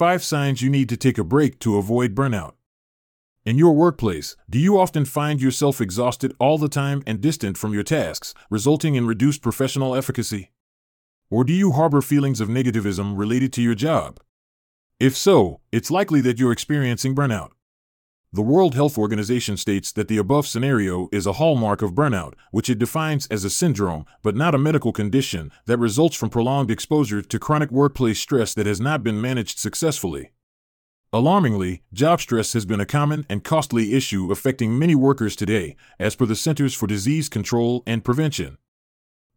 5 signs you need to take a break to avoid burnout. In your workplace, do you often find yourself exhausted all the time and distant from your tasks, resulting in reduced professional efficacy? Or do you harbor feelings of negativism related to your job? If so, it's likely that you're experiencing burnout. The World Health Organization states that the above scenario is a hallmark of burnout, which it defines as a syndrome, but not a medical condition, that results from prolonged exposure to chronic workplace stress that has not been managed successfully. Alarmingly, job stress has been a common and costly issue affecting many workers today, as per the Centers for Disease Control and Prevention.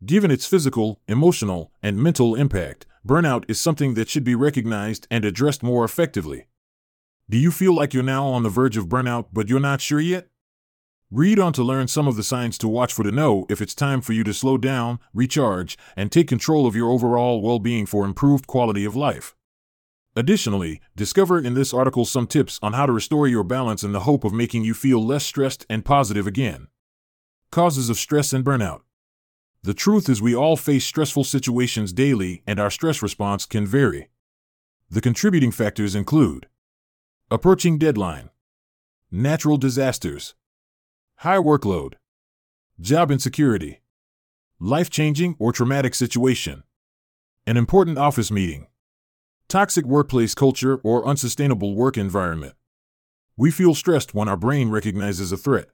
Given its physical, emotional, and mental impact, burnout is something that should be recognized and addressed more effectively. Do you feel like you're now on the verge of burnout, but you're not sure yet? Read on to learn some of the signs to watch for to know if it's time for you to slow down, recharge, and take control of your overall well being for improved quality of life. Additionally, discover in this article some tips on how to restore your balance in the hope of making you feel less stressed and positive again. Causes of stress and burnout. The truth is, we all face stressful situations daily, and our stress response can vary. The contributing factors include Approaching deadline. Natural disasters. High workload. Job insecurity. Life changing or traumatic situation. An important office meeting. Toxic workplace culture or unsustainable work environment. We feel stressed when our brain recognizes a threat.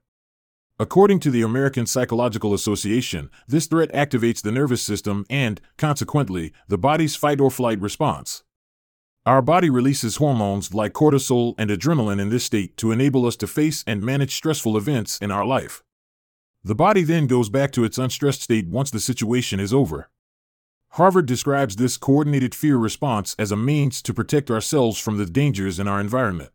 According to the American Psychological Association, this threat activates the nervous system and, consequently, the body's fight or flight response. Our body releases hormones like cortisol and adrenaline in this state to enable us to face and manage stressful events in our life. The body then goes back to its unstressed state once the situation is over. Harvard describes this coordinated fear response as a means to protect ourselves from the dangers in our environment.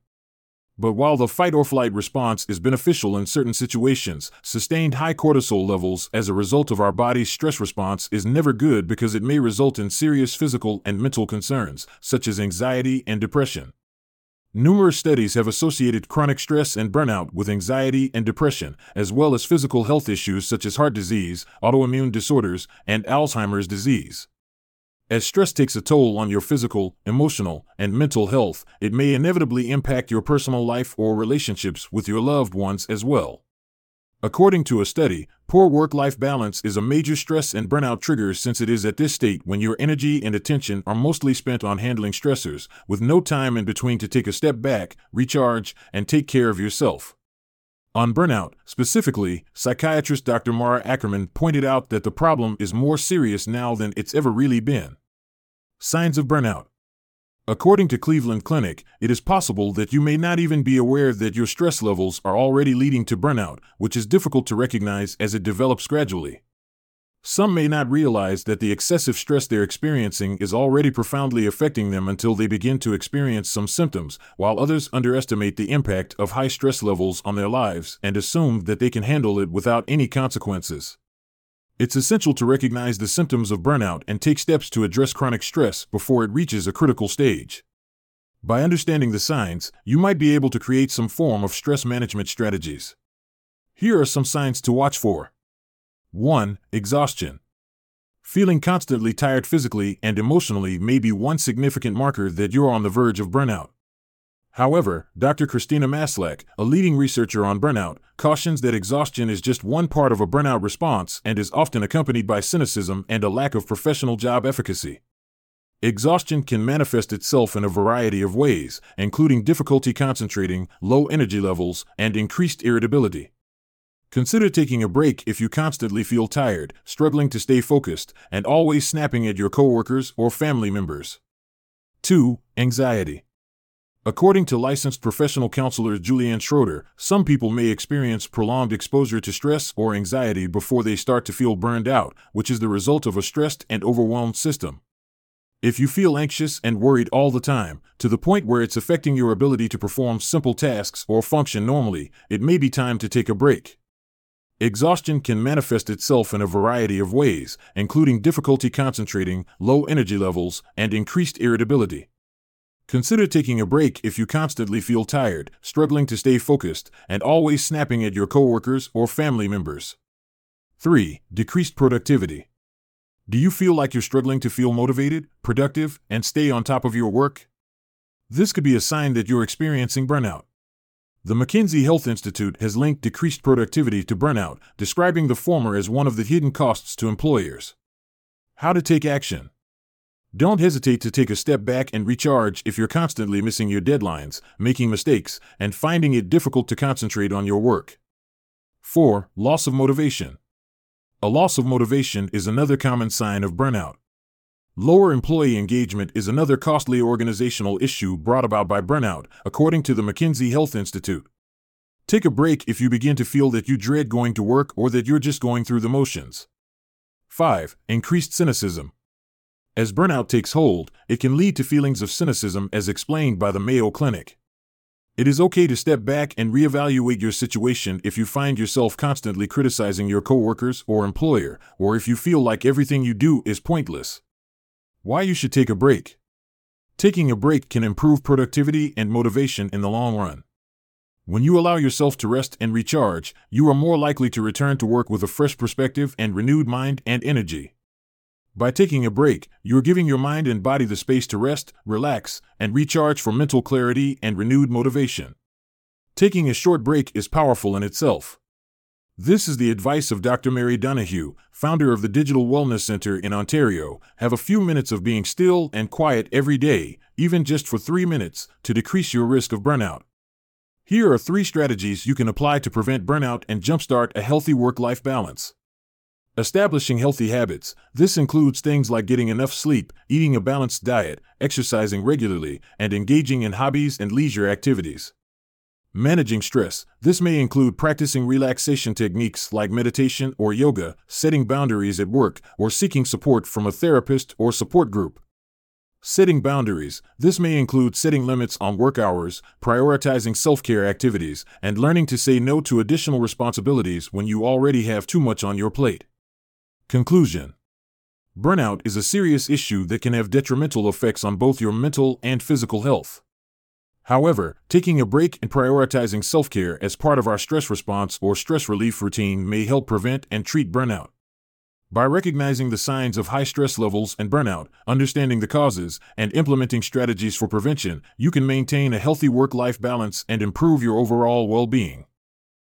But while the fight or flight response is beneficial in certain situations, sustained high cortisol levels as a result of our body's stress response is never good because it may result in serious physical and mental concerns, such as anxiety and depression. Numerous studies have associated chronic stress and burnout with anxiety and depression, as well as physical health issues such as heart disease, autoimmune disorders, and Alzheimer's disease. As stress takes a toll on your physical, emotional, and mental health, it may inevitably impact your personal life or relationships with your loved ones as well. According to a study, poor work life balance is a major stress and burnout trigger since it is at this state when your energy and attention are mostly spent on handling stressors, with no time in between to take a step back, recharge, and take care of yourself. On burnout, specifically, psychiatrist Dr. Mara Ackerman pointed out that the problem is more serious now than it's ever really been. Signs of burnout. According to Cleveland Clinic, it is possible that you may not even be aware that your stress levels are already leading to burnout, which is difficult to recognize as it develops gradually. Some may not realize that the excessive stress they're experiencing is already profoundly affecting them until they begin to experience some symptoms, while others underestimate the impact of high stress levels on their lives and assume that they can handle it without any consequences. It's essential to recognize the symptoms of burnout and take steps to address chronic stress before it reaches a critical stage. By understanding the signs, you might be able to create some form of stress management strategies. Here are some signs to watch for. 1. Exhaustion. Feeling constantly tired physically and emotionally may be one significant marker that you're on the verge of burnout. However, Dr. Christina Maslach, a leading researcher on burnout, cautions that exhaustion is just one part of a burnout response and is often accompanied by cynicism and a lack of professional job efficacy. Exhaustion can manifest itself in a variety of ways, including difficulty concentrating, low energy levels, and increased irritability. Consider taking a break if you constantly feel tired, struggling to stay focused, and always snapping at your coworkers or family members. 2. Anxiety. According to licensed professional counselor Julianne Schroeder, some people may experience prolonged exposure to stress or anxiety before they start to feel burned out, which is the result of a stressed and overwhelmed system. If you feel anxious and worried all the time, to the point where it's affecting your ability to perform simple tasks or function normally, it may be time to take a break. Exhaustion can manifest itself in a variety of ways, including difficulty concentrating, low energy levels, and increased irritability. Consider taking a break if you constantly feel tired, struggling to stay focused, and always snapping at your coworkers or family members. 3. Decreased productivity. Do you feel like you're struggling to feel motivated, productive, and stay on top of your work? This could be a sign that you're experiencing burnout. The McKinsey Health Institute has linked decreased productivity to burnout, describing the former as one of the hidden costs to employers. How to take action. Don't hesitate to take a step back and recharge if you're constantly missing your deadlines, making mistakes, and finding it difficult to concentrate on your work. 4. Loss of motivation. A loss of motivation is another common sign of burnout. Lower employee engagement is another costly organizational issue brought about by burnout, according to the McKinsey Health Institute. Take a break if you begin to feel that you dread going to work or that you're just going through the motions. 5. Increased cynicism. As burnout takes hold, it can lead to feelings of cynicism as explained by the Mayo Clinic. It is okay to step back and reevaluate your situation if you find yourself constantly criticizing your coworkers or employer, or if you feel like everything you do is pointless. Why you should take a break. Taking a break can improve productivity and motivation in the long run. When you allow yourself to rest and recharge, you are more likely to return to work with a fresh perspective and renewed mind and energy. By taking a break, you are giving your mind and body the space to rest, relax, and recharge for mental clarity and renewed motivation. Taking a short break is powerful in itself. This is the advice of Dr. Mary Donoghue, founder of the Digital Wellness Center in Ontario. Have a few minutes of being still and quiet every day, even just for three minutes, to decrease your risk of burnout. Here are three strategies you can apply to prevent burnout and jumpstart a healthy work life balance. Establishing healthy habits. This includes things like getting enough sleep, eating a balanced diet, exercising regularly, and engaging in hobbies and leisure activities. Managing stress. This may include practicing relaxation techniques like meditation or yoga, setting boundaries at work, or seeking support from a therapist or support group. Setting boundaries. This may include setting limits on work hours, prioritizing self care activities, and learning to say no to additional responsibilities when you already have too much on your plate. Conclusion Burnout is a serious issue that can have detrimental effects on both your mental and physical health. However, taking a break and prioritizing self care as part of our stress response or stress relief routine may help prevent and treat burnout. By recognizing the signs of high stress levels and burnout, understanding the causes, and implementing strategies for prevention, you can maintain a healthy work life balance and improve your overall well being.